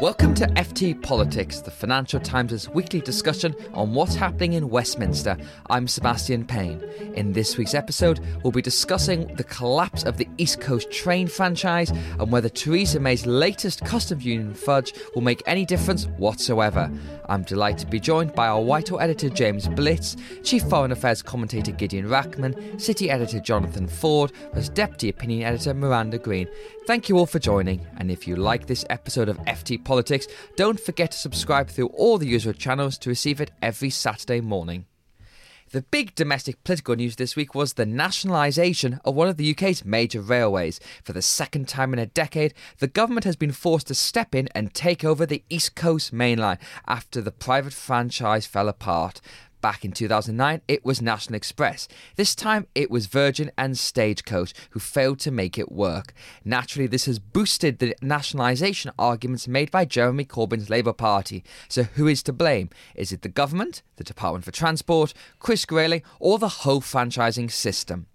Welcome to FT Politics, the Financial Times' weekly discussion on what's happening in Westminster. I'm Sebastian Payne. In this week's episode, we'll be discussing the collapse of the East Coast train franchise and whether Theresa May's latest customs union fudge will make any difference whatsoever. I'm delighted to be joined by our Whitehall editor James Blitz, Chief Foreign Affairs commentator Gideon Rachman, City editor Jonathan Ford, as Deputy Opinion editor Miranda Green. Thank you all for joining, and if you like this episode of FT Politics, don't forget to subscribe through all the usual channels to receive it every Saturday morning. The big domestic political news this week was the nationalisation of one of the UK's major railways. For the second time in a decade, the government has been forced to step in and take over the East Coast Main Line after the private franchise fell apart. Back in 2009, it was National Express. This time, it was Virgin and Stagecoach who failed to make it work. Naturally, this has boosted the nationalisation arguments made by Jeremy Corbyn's Labour Party. So, who is to blame? Is it the government, the Department for Transport, Chris Grayling, or the whole franchising system?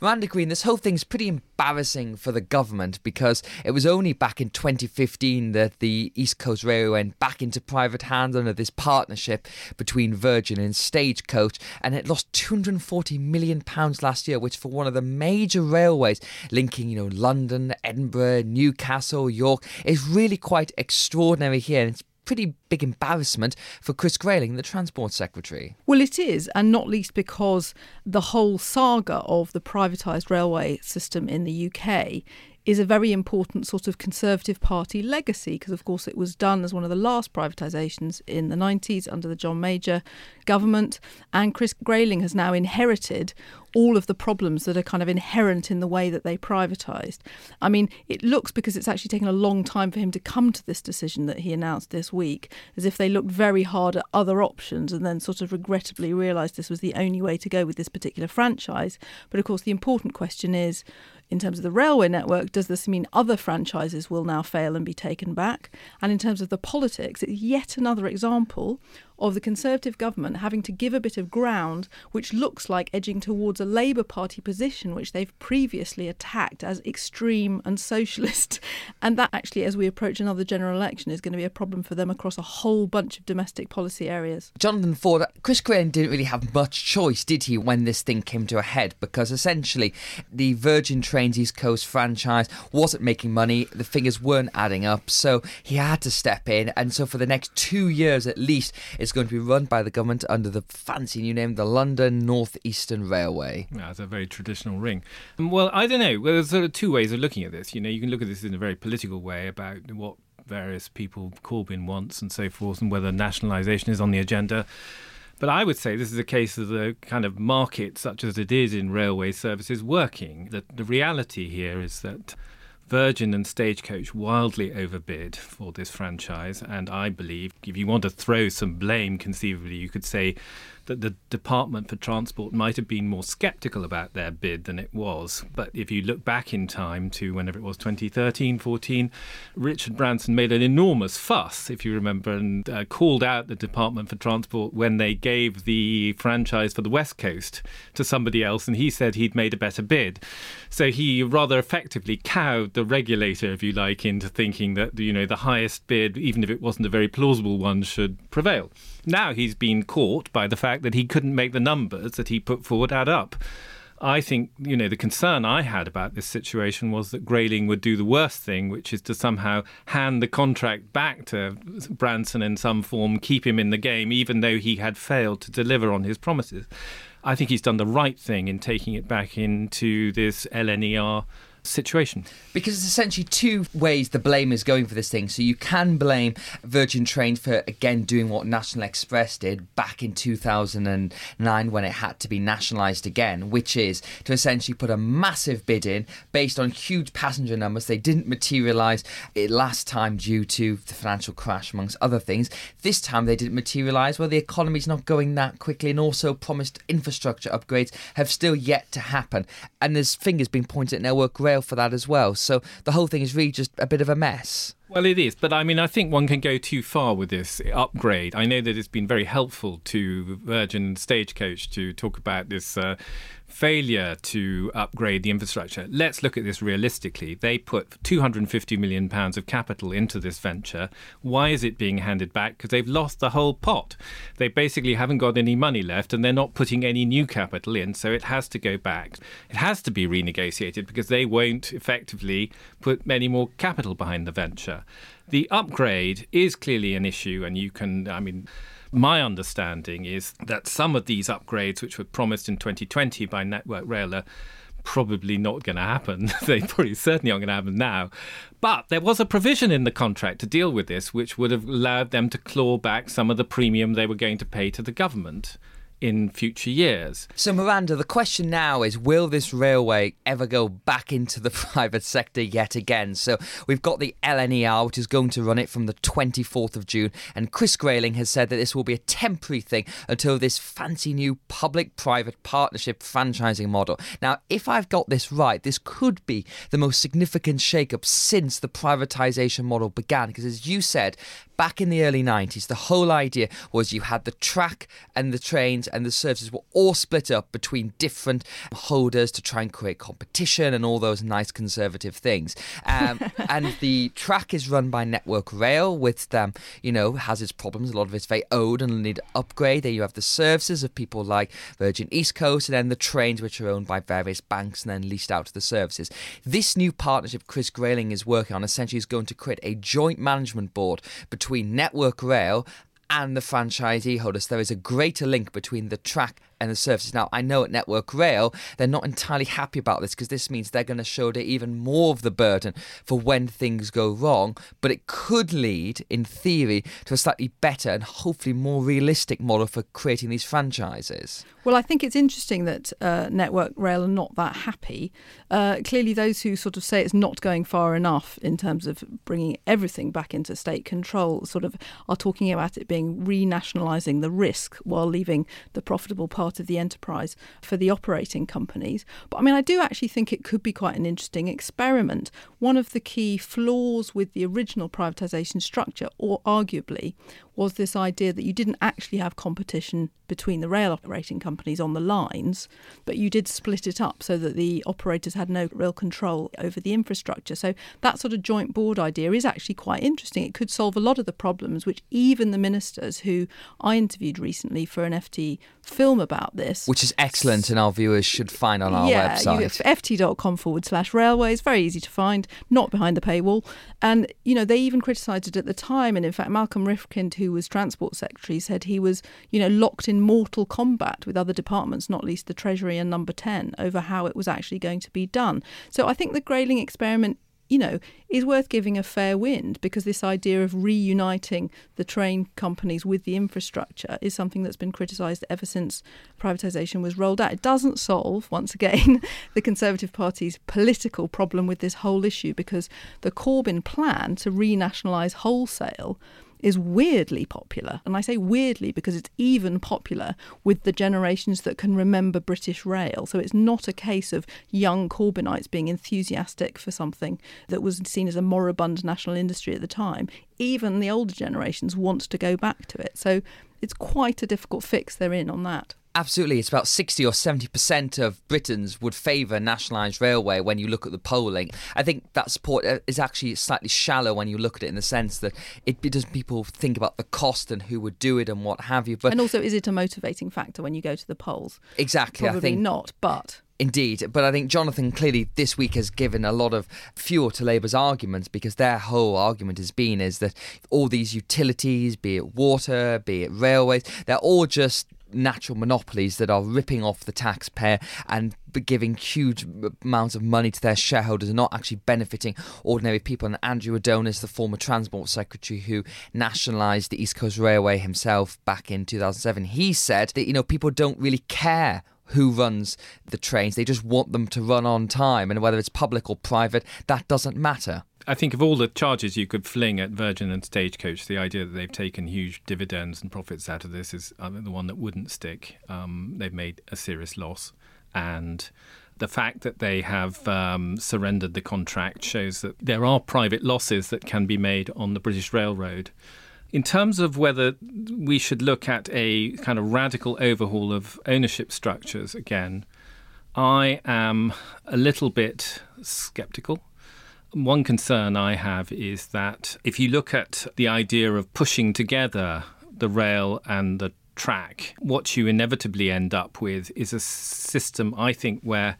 Miranda Green, this whole thing's pretty embarrassing for the government because it was only back in 2015 that the East Coast Railway went back into private hands under this partnership between Virgin and Stagecoach, and it lost 240 million pounds last year, which for one of the major railways linking, you know, London, Edinburgh, Newcastle, York, is really quite extraordinary here. And it's pretty big embarrassment for Chris Grayling, the Transport Secretary. Well, it is, and not least because the whole saga of the privatised railway system in the UK is a very important sort of Conservative Party legacy because, of course, it was done as one of the last privatisations in the 90s under the John Major government. And Chris Grayling has now inherited all of the problems that are kind of inherent in the way that they privatised. I mean, it looks because it's actually taken a long time for him to come to this decision that he announced this week, as if they looked very hard at other options and then sort of regrettably realised this was the only way to go with this particular franchise. But of course, the important question is in terms of the railway network, does this mean other franchises will now fail and be taken back? And in terms of the politics, it's yet another example of the Conservative government having to give a bit of ground, which looks like edging towards a Labour Party position, which they've previously attacked as extreme and socialist. And that actually, as we approach another general election, is going to be a problem for them across a whole bunch of domestic policy areas. Jonathan Ford, Chris Grayling didn't really have much choice, did he, when this thing came to a head? Because essentially, the Virgin Trains East Coast franchise wasn't making money, the figures weren't adding up, so he had to step in. And so, for the next two years at least, it's is going to be run by the government under the fancy new name, the London North Eastern Railway. Yeah, it's a very traditional ring. Um, well, I don't know. Well, there's sort of two ways of looking at this. You know, you can look at this in a very political way about what various people Corbyn wants and so forth, and whether nationalisation is on the agenda. But I would say this is a case of the kind of market, such as it is in railway services, working. That the reality here is that Virgin and Stagecoach wildly overbid for this franchise, and I believe if you want to throw some blame, conceivably, you could say that the Department for Transport might have been more sceptical about their bid than it was. But if you look back in time to whenever it was 2013, 14, Richard Branson made an enormous fuss, if you remember, and uh, called out the Department for Transport when they gave the franchise for the West Coast to somebody else, and he said he'd made a better bid. So he rather effectively cowed the regulator, if you like, into thinking that you know the highest bid, even if it wasn't a very plausible one, should prevail. Now he's been caught by the fact that he couldn't make the numbers that he put forward add up. I think, you know, the concern I had about this situation was that Grayling would do the worst thing, which is to somehow hand the contract back to Branson in some form, keep him in the game, even though he had failed to deliver on his promises. I think he's done the right thing in taking it back into this LNER situation. Because it's essentially two ways the blame is going for this thing. So you can blame Virgin Trains for, again, doing what National Express did back in 2009 when it had to be nationalised again, which is to essentially put a massive bid in based on huge passenger numbers. They didn't materialise last time due to the financial crash, amongst other things. This time they didn't materialise. Well, the economy's not going that quickly, and also promised infrastructure upgrades have still yet to happen. And there's fingers being pointed at Network Rail for that as well. So the whole thing is really just a bit of a mess. Well, it is, but I mean, I think one can go too far with this upgrade. I know that it's been very helpful to Virgin Stagecoach to talk about this uh, failure to upgrade the infrastructure. Let's look at this realistically. They put 250 million pounds of capital into this venture. Why is it being handed back? Because they've lost the whole pot. They basically haven't got any money left, and they're not putting any new capital in, so it has to go back. It has to be renegotiated because they won't effectively put any more capital behind the venture. The upgrade is clearly an issue, and you can, I mean, my understanding is that some of these upgrades, which were promised in 2020 by Network Rail, are probably not going to happen. they probably certainly aren't going to happen now. But there was a provision in the contract to deal with this, which would have allowed them to claw back some of the premium they were going to pay to the government in future years. So, Miranda, the question now is will this railway ever go back into the private sector yet again? So, we've got the LNER, which is going to run it from the 24th of June, and Chris Grayling has said that this will be a temporary thing until this fancy new public private partnership franchising model. Now, if I've got this right, this could be the most significant shake-up since the privatisation model began, because as you said, back in the early 90s, the whole idea was you had the track and the trains and the services were all split up between different holders to try and create competition and all those nice conservative things. Um, and the track is run by Network Rail, with them, you know, has its problems. A lot of it's very old and need upgrade. There you have the services of people like Virgin East Coast, and then the trains, which are owned by various banks and then leased out to the services. This new partnership Chris Grayling is working on essentially is going to create a joint management board between Network Rail and the franchisee holders. There is a greater link between the track and the services. Now, I know at Network Rail, they're not entirely happy about this because this means they're going to shoulder even more of the burden for when things go wrong. But it could lead, in theory, to a slightly better and hopefully more realistic model for creating these franchises. Well, I think it's interesting that uh, Network Rail are not that happy. Uh, clearly, those who sort of say it's not going far enough in terms of bringing everything back into state control sort of are talking about it being renationalising the risk while leaving the profitable part part of the enterprise for the operating companies. But I mean, I do actually think it could be quite an interesting experiment. One of the key flaws with the original privatisation structure, or arguably, was this idea that you didn't actually have competition between the rail operating companies on the lines, but you did split it up so that the operators had no real control over the infrastructure. So that sort of joint board idea is actually quite interesting. It could solve a lot of the problems which even the ministers who I interviewed recently for an FT film about this, which is excellent, and our viewers should find on our yeah, website. ft.com forward slash railways, very easy to find, not behind the paywall. And, you know, they even criticised it at the time. And in fact, Malcolm Rifkind, who was Transport Secretary, said he was, you know, locked in mortal combat with other departments, not least the Treasury and Number 10, over how it was actually going to be done. So I think the Grayling experiment you know, is worth giving a fair wind because this idea of reuniting the train companies with the infrastructure is something that's been criticised ever since privatisation was rolled out. It doesn't solve, once again, the Conservative Party's political problem with this whole issue because the Corbyn plan to renationalise wholesale is weirdly popular. And I say weirdly because it's even popular with the generations that can remember British rail. So it's not a case of young Corbynites being enthusiastic for something that was seen as a moribund national industry at the time. Even the older generations want to go back to it. So it's quite a difficult fix they're in on that. Absolutely. It's about 60 or 70% of Britons would favour nationalised railway when you look at the polling. I think that support uh, is actually slightly shallow when you look at it in the sense that it doesn't people think about the cost and who would do it and what have you. But And also, is it a motivating factor when you go to the polls? Exactly. Probably I think not, but. Indeed, but I think Jonathan clearly this week has given a lot of fuel to Labour's arguments because their whole argument has been is that all these utilities, be it water, be it railways, they're all just natural monopolies that are ripping off the taxpayer and giving huge amounts of money to their shareholders and not actually benefiting ordinary people. And Andrew Adonis, the former Transport Secretary who nationalised the East Coast Railway himself back in 2007, he said that, you know, people don't really care who runs the trains. They just want them to run on time. And whether it's public or private, that doesn't matter. I think of all the charges you could fling at Virgin and Stagecoach, the idea that they've taken huge dividends and profits out of this is uh, the one that wouldn't stick. Um, they've made a serious loss. And the fact that they have um, surrendered the contract shows that there are private losses that can be made on the British Railroad. In terms of whether we should look at a kind of radical overhaul of ownership structures again, I am a little bit skeptical. One concern I have is that if you look at the idea of pushing together the rail and the track, what you inevitably end up with is a system, I think, where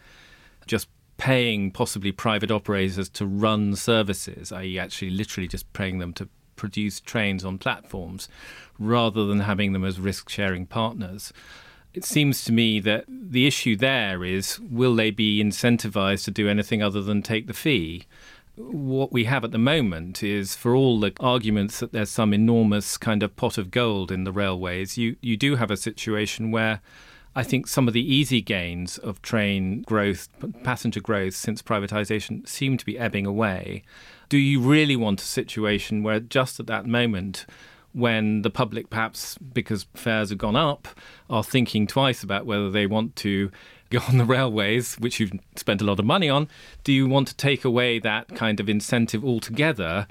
just paying possibly private operators to run services, i.e., actually literally just paying them to produce trains on platforms rather than having them as risk sharing partners. It seems to me that the issue there is will they be incentivized to do anything other than take the fee? What we have at the moment is for all the arguments that there's some enormous kind of pot of gold in the railways, you, you do have a situation where I think some of the easy gains of train growth, passenger growth since privatization seem to be ebbing away. Do you really want a situation where just at that moment, when the public, perhaps because fares have gone up, are thinking twice about whether they want to on the railways, which you've spent a lot of money on, do you want to take away that kind of incentive altogether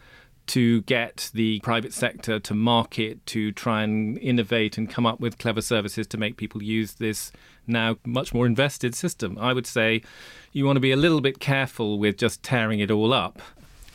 to get the private sector to market, to try and innovate and come up with clever services to make people use this now much more invested system? I would say you want to be a little bit careful with just tearing it all up.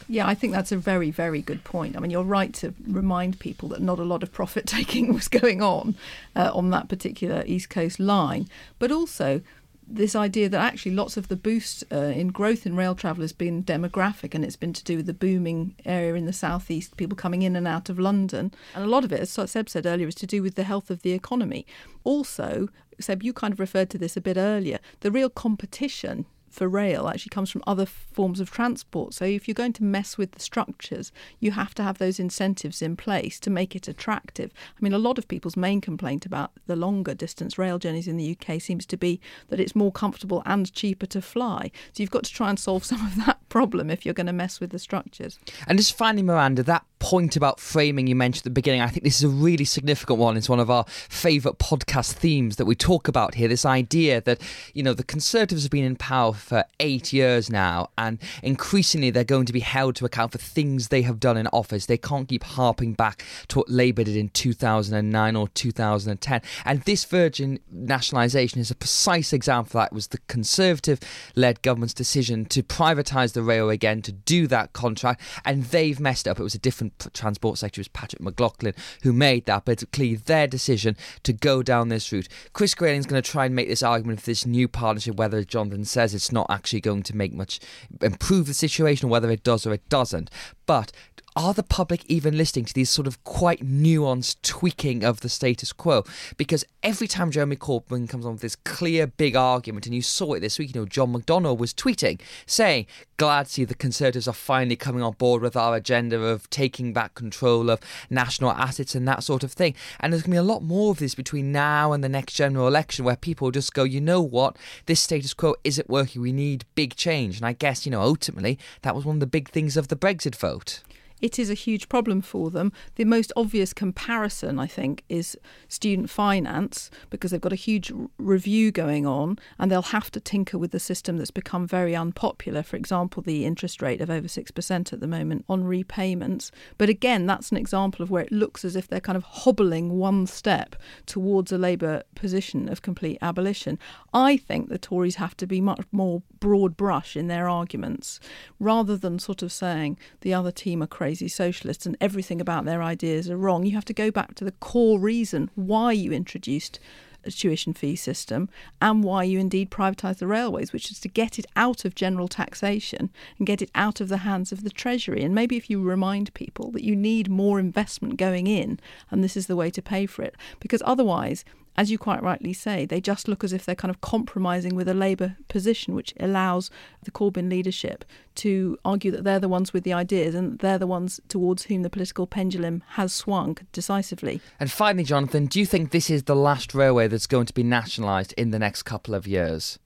Yeah, I think that's a very, very good point. I mean, you're right to remind people that not a lot of profit taking was going on uh, on that particular East Coast line. But also, this idea that actually lots of the boost uh, in growth in rail travel has been demographic and it's been to do with the booming area in the southeast, people coming in and out of London. And a lot of it, as Seb said earlier, is to do with the health of the economy. Also, Seb, you kind of referred to this a bit earlier, the real competition for rail actually comes from other forms of transport. So if you're going to mess with the structures, you have to have those incentives in place to make it attractive. I mean, a lot of people's main complaint about the longer distance rail journeys in the UK seems to be that it's more comfortable and cheaper to fly. So you've got to try and solve some of that problem if you're going to mess with the structures. And just finally, Miranda, that point about framing you mentioned at the beginning, I think this is a really significant one. It's one of our favourite podcast themes that we talk about here. This idea that, you know, the Conservatives have been in power for eight years now, and increasingly they're going to be held to account for things they have done in office. They can't keep harping back to what Labour did in 2009 or 2010. And this Virgin nationalisation is a precise example of that. It was the Conservative led government's decision to privatise the railway again, to do that contract, and they've messed up. It was a different Transport Secretary was Patrick McLoughlin who made that, but it's clearly their decision to go down this route. Chris Grayling's going to try and make this argument for this new partnership, whether Jonathan says it's not actually going to make much improve the situation, whether it does or it doesn't. But are the public even listening to these sort of quite nuanced tweaking of the status quo? Because every time Jeremy Corbyn comes on with this clear, big argument, and you saw it this week, you know, John McDonnell was tweeting saying, Glad to see the Conservatives are finally coming on board with our agenda of taking back control of national assets and that sort of thing. And there's going to be a lot more of this between now and the next general election where people just go, you know what, this status quo isn't working, we need big change. And I guess, you know, ultimately, that was one of the big things of the Brexit vote it is a huge problem for them. The most obvious comparison, I think, is student finance because they've got a huge review going on and they'll have to tinker with the system that's become very unpopular. For example, the interest rate of over 6% at the moment on repayments. But again, that's an example of where it looks as if they're kind of hobbling one step towards a Labour position of complete abolition. I think the Tories have to be much more broad brush in their arguments rather than sort of saying the other team are crazy socialists and everything about their ideas are wrong. You have to go back to the core reason why you introduced a tuition fee system and why you indeed privatised the railways, which is to get it out of general taxation and get it out of the hands of the Treasury. And maybe if you remind people that you need more investment going in and this is the way to pay for it, because otherwise, as you quite rightly say, they just look as if they're kind of compromising with a Labour position, which allows the Corbyn leadership to argue that they're the ones with the ideas and they're the ones towards whom the political pendulum has swung decisively. And finally, Jonathan, do you think this is the last railway that's going to be nationalised in the next couple of years?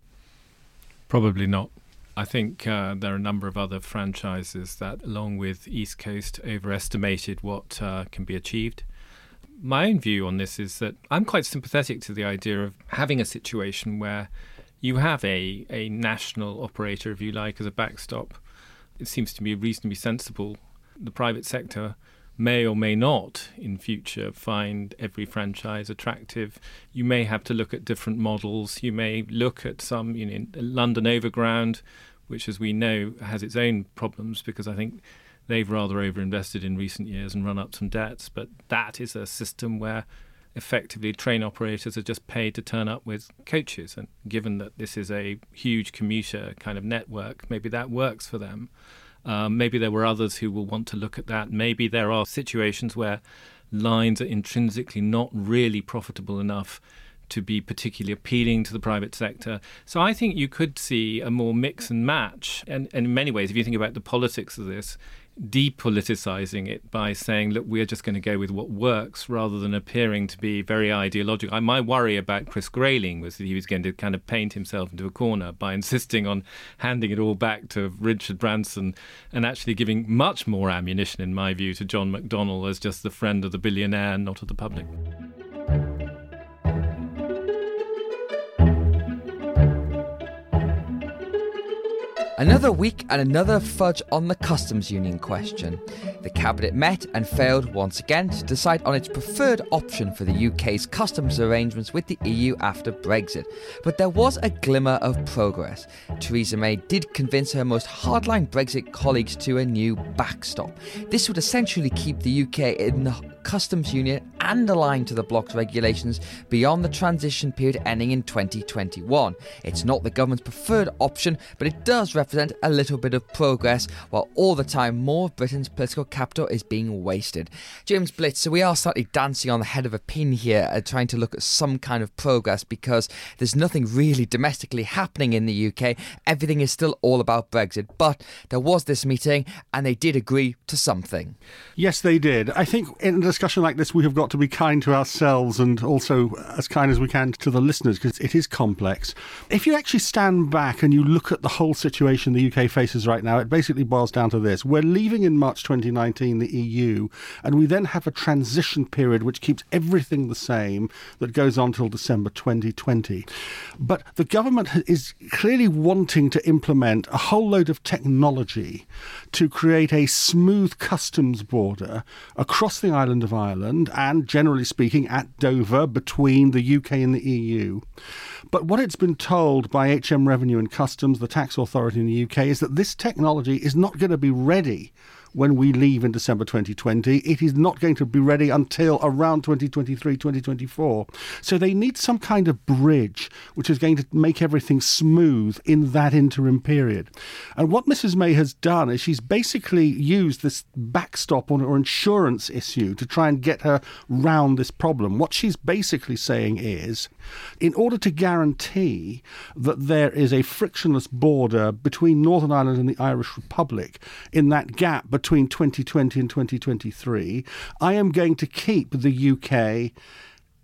Probably not. I think uh, there are a number of other franchises that, along with East Coast, overestimated what uh, can be achieved. My own view on this is that I'm quite sympathetic to the idea of having a situation where you have a, a national operator, if you like, as a backstop. It seems to me reasonably sensible. The private sector may or may not in future find every franchise attractive. You may have to look at different models. You may look at some, you know, London Overground which, as we know, has its own problems because I think they've rather overinvested in recent years and run up some debts. But that is a system where effectively train operators are just paid to turn up with coaches. And given that this is a huge commuter kind of network, maybe that works for them. Um, maybe there were others who will want to look at that. Maybe there are situations where lines are intrinsically not really profitable enough to be particularly appealing to the private sector. So I think you could see a more mix and match. And, and in many ways, if you think about the politics of this, depoliticizing it by saying, look, we're just going to go with what works rather than appearing to be very ideological. My worry about Chris Grayling was that he was going to kind of paint himself into a corner by insisting on handing it all back to Richard Branson and actually giving much more ammunition, in my view, to John McDonnell as just the friend of the billionaire, not of the public. Another week and another fudge on the customs union question. The Cabinet met and failed once again to decide on its preferred option for the UK's customs arrangements with the EU after Brexit. But there was a glimmer of progress. Theresa May did convince her most hardline Brexit colleagues to a new backstop. This would essentially keep the UK in the customs union and aligned to the bloc's regulations beyond the transition period ending in 2021. It's not the government's preferred option, but it does represent a little bit of progress, while all the time more of Britain's political capital is being wasted. James Blitz, so we are slightly dancing on the head of a pin here, uh, trying to look at some kind of progress because there's nothing really domestically happening in the UK. Everything is still all about Brexit, but there was this meeting and they did agree to something. Yes, they did. I think in discussion like this, we have got to be kind to ourselves and also as kind as we can to the listeners because it is complex. If you actually stand back and you look at the whole situation the UK faces right now, it basically boils down to this. We're leaving in March 2019 the EU, and we then have a transition period which keeps everything the same that goes on till December 2020. But the government is clearly wanting to implement a whole load of technology to create a smooth customs border across the island of Ireland and, generally speaking, at Dover between the UK and the EU. But what it's been told by HM Revenue and Customs, the tax authority in the UK, is that this technology is not going to be ready when we leave in December 2020. It is not going to be ready until around 2023, 2024. So they need some kind of bridge which is going to make everything smooth in that interim period. And what Mrs. May has done is she's basically used this backstop on her insurance issue to try and get her round this problem. What she's basically saying is in order to guarantee that there is a frictionless border between Northern Ireland and the Irish Republic in that gap between 2020 and 2023, I am going to keep the UK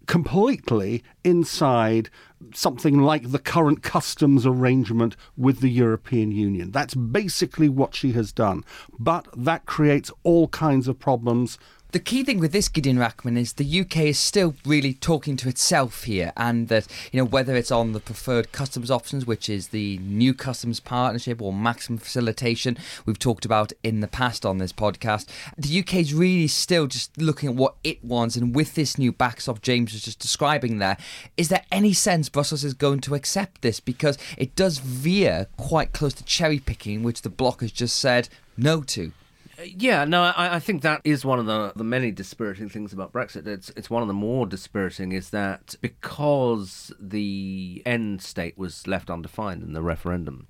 completely inside something like the current customs arrangement with the European Union. That's basically what she has done. But that creates all kinds of problems the key thing with this Gideon Rachman is the UK is still really talking to itself here, and that you know whether it's on the preferred customs options, which is the new customs partnership or maximum facilitation we've talked about in the past on this podcast. The UK is really still just looking at what it wants, and with this new backstop James was just describing there, is there any sense Brussels is going to accept this because it does veer quite close to cherry picking, which the bloc has just said no to. Yeah, no, I, I, think that is one of the, the many dispiriting things about Brexit. It's it's one of the more dispiriting is that because the end state was left undefined in the referendum,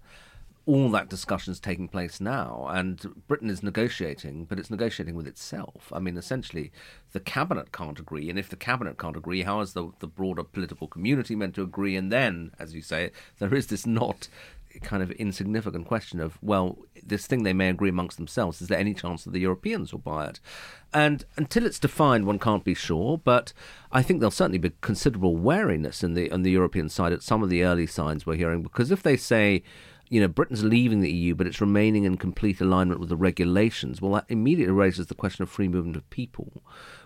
all that discussion is taking place now, and Britain is negotiating, but it's negotiating with itself. I mean, essentially, the cabinet can't agree, and if the cabinet can't agree, how is the the broader political community meant to agree? And then, as you say, there is this not kind of insignificant question of, well, this thing they may agree amongst themselves, is there any chance that the Europeans will buy it? And until it's defined, one can't be sure, but I think there'll certainly be considerable wariness in the on the European side at some of the early signs we're hearing, because if they say, you know, Britain's leaving the EU, but it's remaining in complete alignment with the regulations, well, that immediately raises the question of free movement of people,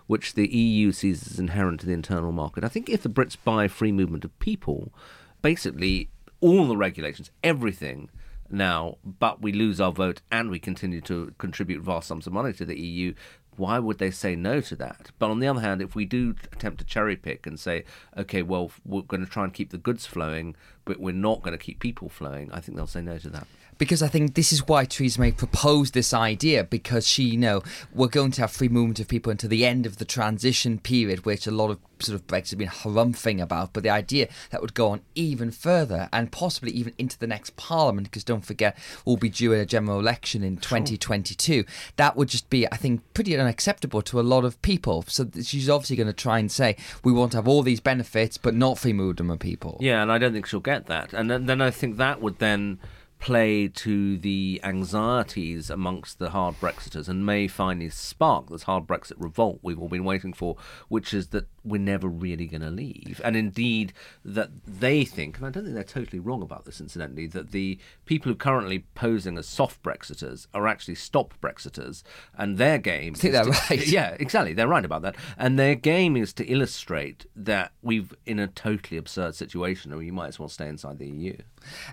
which the EU sees as inherent to the internal market. I think if the Brits buy free movement of people, basically all the regulations, everything now, but we lose our vote and we continue to contribute vast sums of money to the EU, why would they say no to that? But on the other hand, if we do attempt to cherry pick and say, okay, well, we're going to try and keep the goods flowing, but we're not going to keep people flowing, I think they'll say no to that because I think this is why Theresa May proposed this idea because she, you know, we're going to have free movement of people until the end of the transition period, which a lot of sort of Brexit have been harumphing about. But the idea that would go on even further and possibly even into the next parliament, because don't forget, we'll be due in a general election in 2022. That would just be, I think, pretty unacceptable to a lot of people. So she's obviously going to try and say we want to have all these benefits, but not free movement of people. Yeah, and I don't think she'll get that. And then, then I think that would then play to the anxieties amongst the hard Brexiters and may finally spark this hard Brexit revolt we've all been waiting for, which is that we're never really going to leave. And indeed, that they think, and I don't think they're totally wrong about this, incidentally, that the people who are currently posing as soft Brexiters are actually stop Brexiters, and their game. I think they're to, right. Yeah, exactly. They're right about that. And their game is to illustrate that we've in a totally absurd situation, or you might as well stay inside the EU.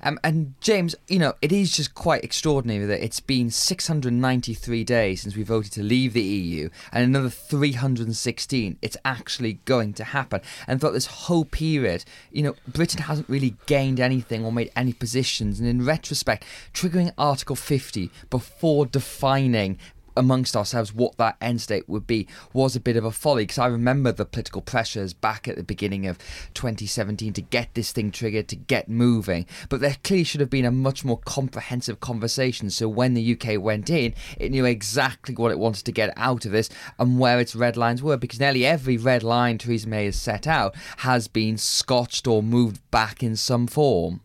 Um, and James, you know, it is just quite extraordinary that it's been 693 days since we voted to leave the EU, and another 316. It's actually going to happen. And throughout this whole period, you know, Britain hasn't really gained anything or made any positions. And in retrospect, triggering Article 50 before defining amongst ourselves what that end state would be was a bit of a folly because I remember the political pressures back at the beginning of 2017 to get this thing triggered, to get moving. But there clearly should have been a much more comprehensive conversation. So when the UK went in, it knew exactly what it wanted to get out of this and where its red lines were because nearly every red line Theresa May has set out has been scotched or moved back in some form.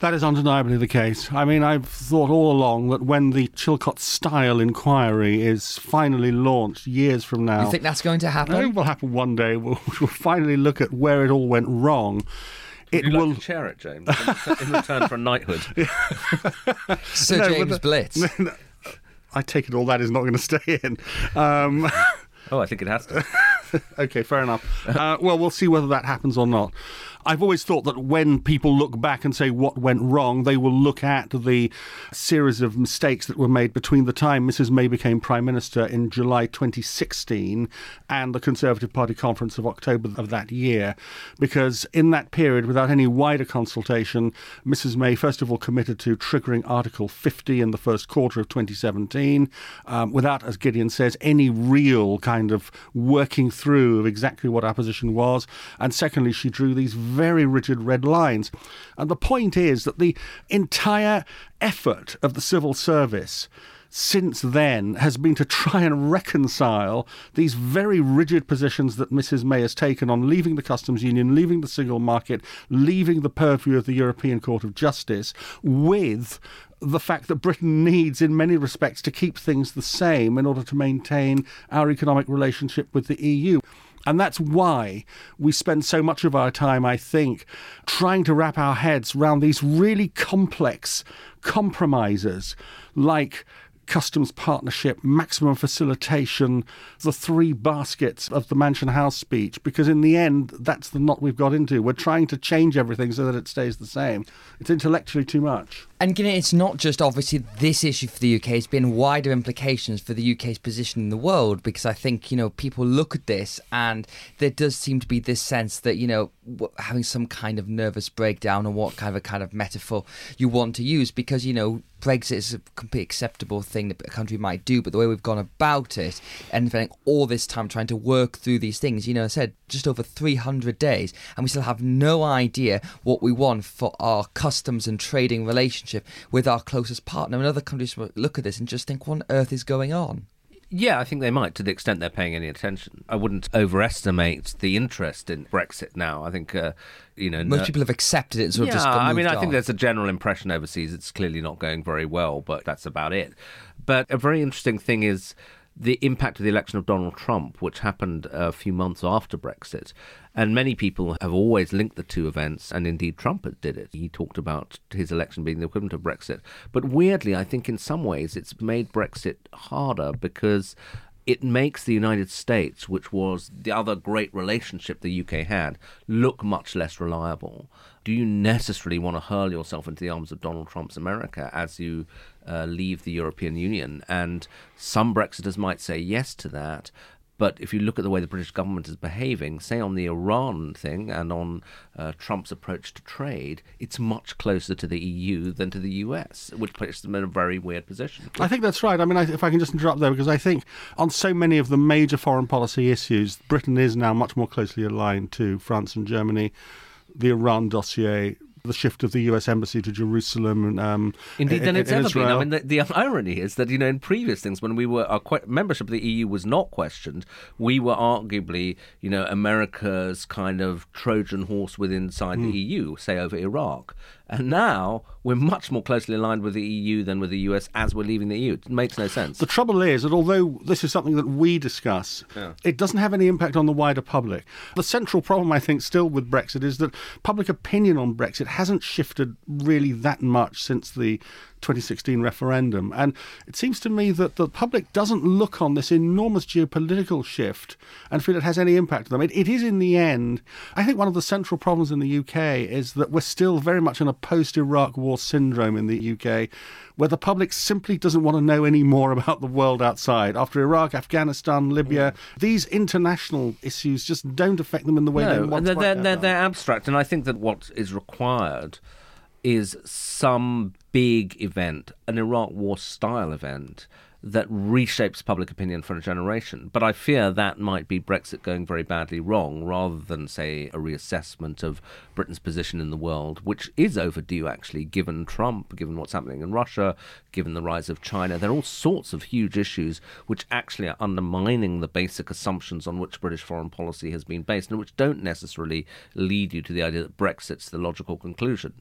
That is undeniably the case. I mean, I've thought all along that when the Chilcot style inquiry is finally launched years from now. You think that's going to happen? I think It will happen one day. We'll, we'll finally look at where it all went wrong. It Would you will like to chair it, James, in return for a knighthood. Sir no, James the... Blitz. I take it all that is not going to stay in. Um... oh, I think it has to. okay, fair enough. Uh, well, we'll see whether that happens or not. I've always thought that when people look back and say what went wrong, they will look at the series of mistakes that were made between the time Mrs. May became Prime Minister in July 2016 and the Conservative Party conference of October of that year. Because in that period, without any wider consultation, Mrs. May, first of all, committed to triggering Article 50 in the first quarter of 2017, um, without, as Gideon says, any real kind of working through of exactly what our position was. And secondly, she drew these very rigid red lines. And the point is that the entire effort of the civil service since then has been to try and reconcile these very rigid positions that Mrs. May has taken on leaving the customs union, leaving the single market, leaving the purview of the European Court of Justice with the fact that Britain needs, in many respects, to keep things the same in order to maintain our economic relationship with the EU. And that's why we spend so much of our time, I think, trying to wrap our heads around these really complex compromises like customs partnership, maximum facilitation, the three baskets of the Mansion House speech, because in the end, that's the knot we've got into. We're trying to change everything so that it stays the same. It's intellectually too much. And know, it's not just obviously this issue for the UK, it's been wider implications for the UK's position in the world because I think, you know, people look at this and there does seem to be this sense that, you know, having some kind of nervous breakdown or what kind of a kind of metaphor you want to use because, you know, Brexit is a completely acceptable thing that a country might do, but the way we've gone about it and spending all this time trying to work through these things, you know, I said just over 300 days and we still have no idea what we want for our customs and trading relationship relationship with our closest partner. And other countries look at this and just think, what on earth is going on? Yeah, I think they might to the extent they're paying any attention. I wouldn't overestimate the interest in Brexit now. I think, uh, you know, Most no- people have accepted it and sort yeah, of just got I mean, I think there's a general impression overseas it's clearly not going very well, but that's about it. But a very interesting thing is the impact of the election of Donald Trump, which happened a few months after Brexit. And many people have always linked the two events, and indeed Trump did it. He talked about his election being the equivalent of Brexit. But weirdly, I think in some ways it's made Brexit harder because it makes the United States, which was the other great relationship the UK had, look much less reliable. Do you necessarily want to hurl yourself into the arms of Donald Trump's America as you uh, leave the European Union? And some Brexiters might say yes to that. But if you look at the way the British government is behaving, say on the Iran thing and on uh, Trump's approach to trade, it's much closer to the EU than to the US, which puts them in a very weird position. I think that's right. I mean, I, if I can just interrupt there, because I think on so many of the major foreign policy issues, Britain is now much more closely aligned to France and Germany, the Iran dossier, the shift of the U.S. embassy to Jerusalem, and um, Indeed, than in- it's ever been. I mean, the, the irony is that you know, in previous things, when we were our que- membership of the EU was not questioned, we were arguably, you know, America's kind of Trojan horse within inside Hmm. the EU, say over Iraq, and now we're much more closely aligned with the EU than with the US as we're leaving the EU. It makes no sense. The trouble is that although this is something that we discuss, it doesn't have any impact on the wider public. The central problem, I think, still with Brexit is that public opinion on Brexit hasn't shifted really that much since the 2016 referendum. And it seems to me that the public doesn't look on this enormous geopolitical shift and feel it has any impact on them. It, it is, in the end, I think one of the central problems in the UK is that we're still very much in a post Iraq war syndrome in the UK where the public simply doesn't want to know any more about the world outside. After Iraq, Afghanistan, Libya, mm. these international issues just don't affect them in the way they want and they're, to they're, they're, they're abstract, and I think that what is required is some big event, an Iraq War style event that reshapes public opinion for a generation. But I fear that might be Brexit going very badly wrong rather than, say, a reassessment of Britain's position in the world, which is overdue actually, given Trump, given what's happening in Russia, given the rise of China. There are all sorts of huge issues which actually are undermining the basic assumptions on which British foreign policy has been based and which don't necessarily lead you to the idea that Brexit's the logical conclusion.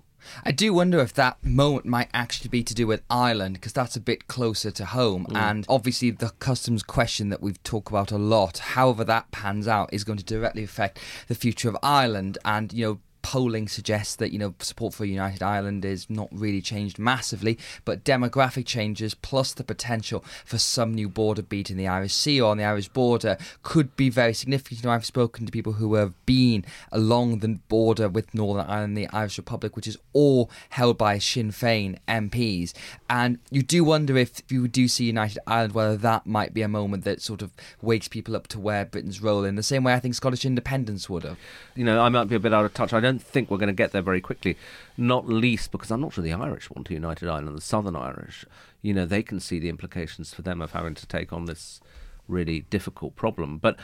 I do wonder if that moment might actually be to do with Ireland because that's a bit closer to home. Mm. And obviously, the customs question that we've talked about a lot, however that pans out, is going to directly affect the future of Ireland. And, you know, polling suggests that you know support for United Ireland is not really changed massively, but demographic changes plus the potential for some new border beat in the Irish Sea or on the Irish border could be very significant. You know, I've spoken to people who have been along the border with Northern Ireland, the Irish Republic, which is all held by Sinn Féin MPs, and you do wonder if you do see United Ireland, whether that might be a moment that sort of wakes people up to where Britain's role in the same way I think Scottish independence would have. You know, I might be a bit out of touch. I don't think we're going to get there very quickly, not least because I'm not sure the Irish want a united Ireland, the Southern Irish. You know, they can see the implications for them of having to take on this really difficult problem. But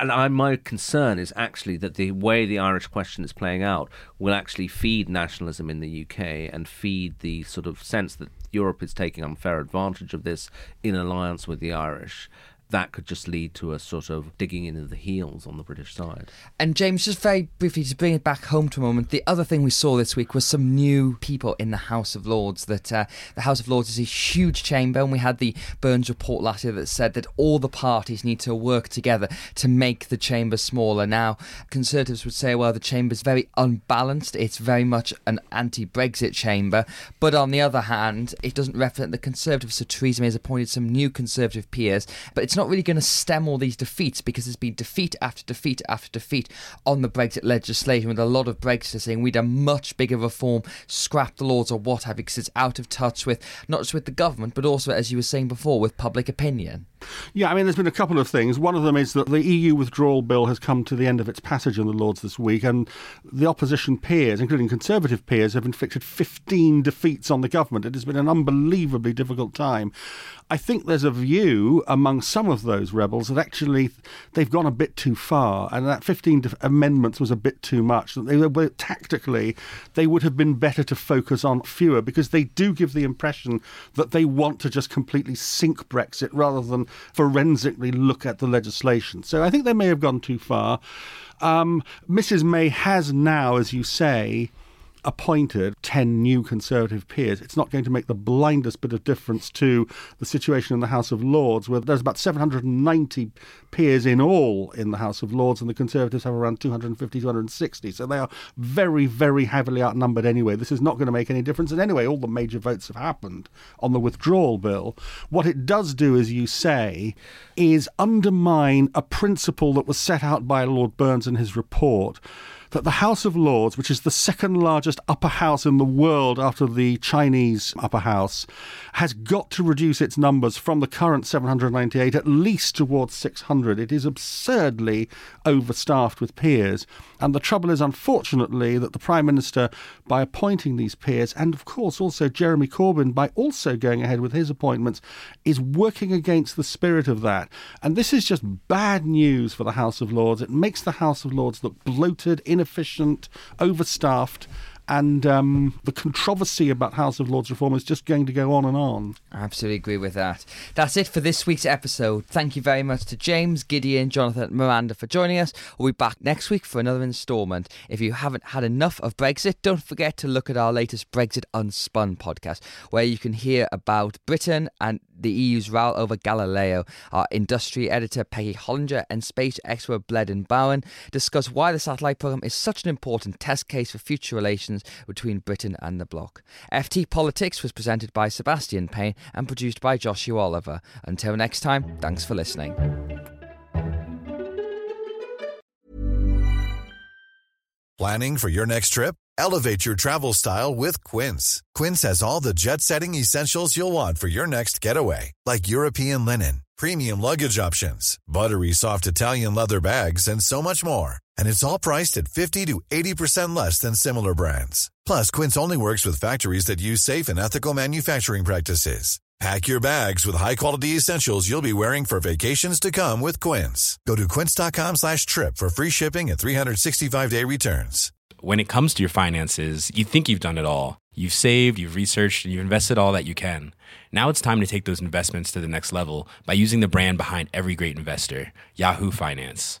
and I, my concern is actually that the way the Irish question is playing out will actually feed nationalism in the UK and feed the sort of sense that Europe is taking unfair advantage of this in alliance with the Irish. That could just lead to a sort of digging into the heels on the British side. And James, just very briefly to bring it back home to a moment, the other thing we saw this week was some new people in the House of Lords. That uh, the House of Lords is a huge chamber, and we had the Burns report last year that said that all the parties need to work together to make the chamber smaller. Now, Conservatives would say, well, the chamber is very unbalanced. It's very much an anti-Brexit chamber, but on the other hand, it doesn't represent the Conservatives. So Theresa May has appointed some new Conservative peers, but it's not really going to stem all these defeats because there's been defeat after defeat after defeat on the Brexit legislation with a lot of Brexiters saying we'd a much bigger reform, scrap the laws or what have you, because it's out of touch with not just with the government, but also, as you were saying before, with public opinion. Yeah, I mean, there's been a couple of things. One of them is that the EU withdrawal bill has come to the end of its passage in the Lords this week, and the opposition peers, including Conservative peers, have inflicted 15 defeats on the government. It has been an unbelievably difficult time. I think there's a view among some of those rebels that actually they've gone a bit too far, and that 15 amendments was a bit too much. That they were tactically they would have been better to focus on fewer because they do give the impression that they want to just completely sink Brexit rather than forensically look at the legislation. So I think they may have gone too far. Um, Mrs. May has now, as you say, appointed 10 new Conservative peers, it's not going to make the blindest bit of difference to the situation in the House of Lords, where there's about 790 peers in all in the House of Lords, and the Conservatives have around 250, 260. So they are very, very heavily outnumbered anyway. This is not going to make any difference. And anyway, all the major votes have happened on the withdrawal bill. What it does do, as you say, is undermine a principle that was set out by Lord Burns in his report that the House of Lords, which is the second largest upper house in the world after the Chinese upper house, has got to reduce its numbers from the current 798 at least towards 600. It is absurdly overstaffed with peers. And the trouble is, unfortunately, that the Prime Minister, by appointing these peers, and of course also Jeremy Corbyn, by also going ahead with his appointments, is working against the spirit of that. And this is just bad news for the House of Lords. It makes the House of Lords look bloated, inefficient, overstaffed, and um, the controversy about House of Lords reform is just going to go on and on. I absolutely agree with that. That's it for this week's episode. Thank you very much to James, Gideon, Jonathan, Miranda for joining us. We'll be back next week for another instalment. If you haven't had enough of Brexit, don't forget to look at our latest Brexit Unspun podcast, where you can hear about Britain and the EU's row over Galileo. Our industry editor Peggy Hollinger and space expert Bleddyn Bowen discuss why the satellite program is such an important test case for future relations between Britain and the bloc. FT Politics was presented by Sebastian Payne and produced by Joshua Oliver. Until next time, thanks for listening. Planning for your next trip? Elevate your travel style with Quince. Quince has all the jet setting essentials you'll want for your next getaway, like European linen, premium luggage options, buttery soft Italian leather bags, and so much more. And it's all priced at 50 to 80% less than similar brands. Plus, Quince only works with factories that use safe and ethical manufacturing practices. Pack your bags with high-quality essentials you'll be wearing for vacations to come with Quince. Go to quince.com slash trip for free shipping and 365-day returns. When it comes to your finances, you think you've done it all. You've saved, you've researched, and you've invested all that you can. Now it's time to take those investments to the next level by using the brand behind every great investor, Yahoo Finance.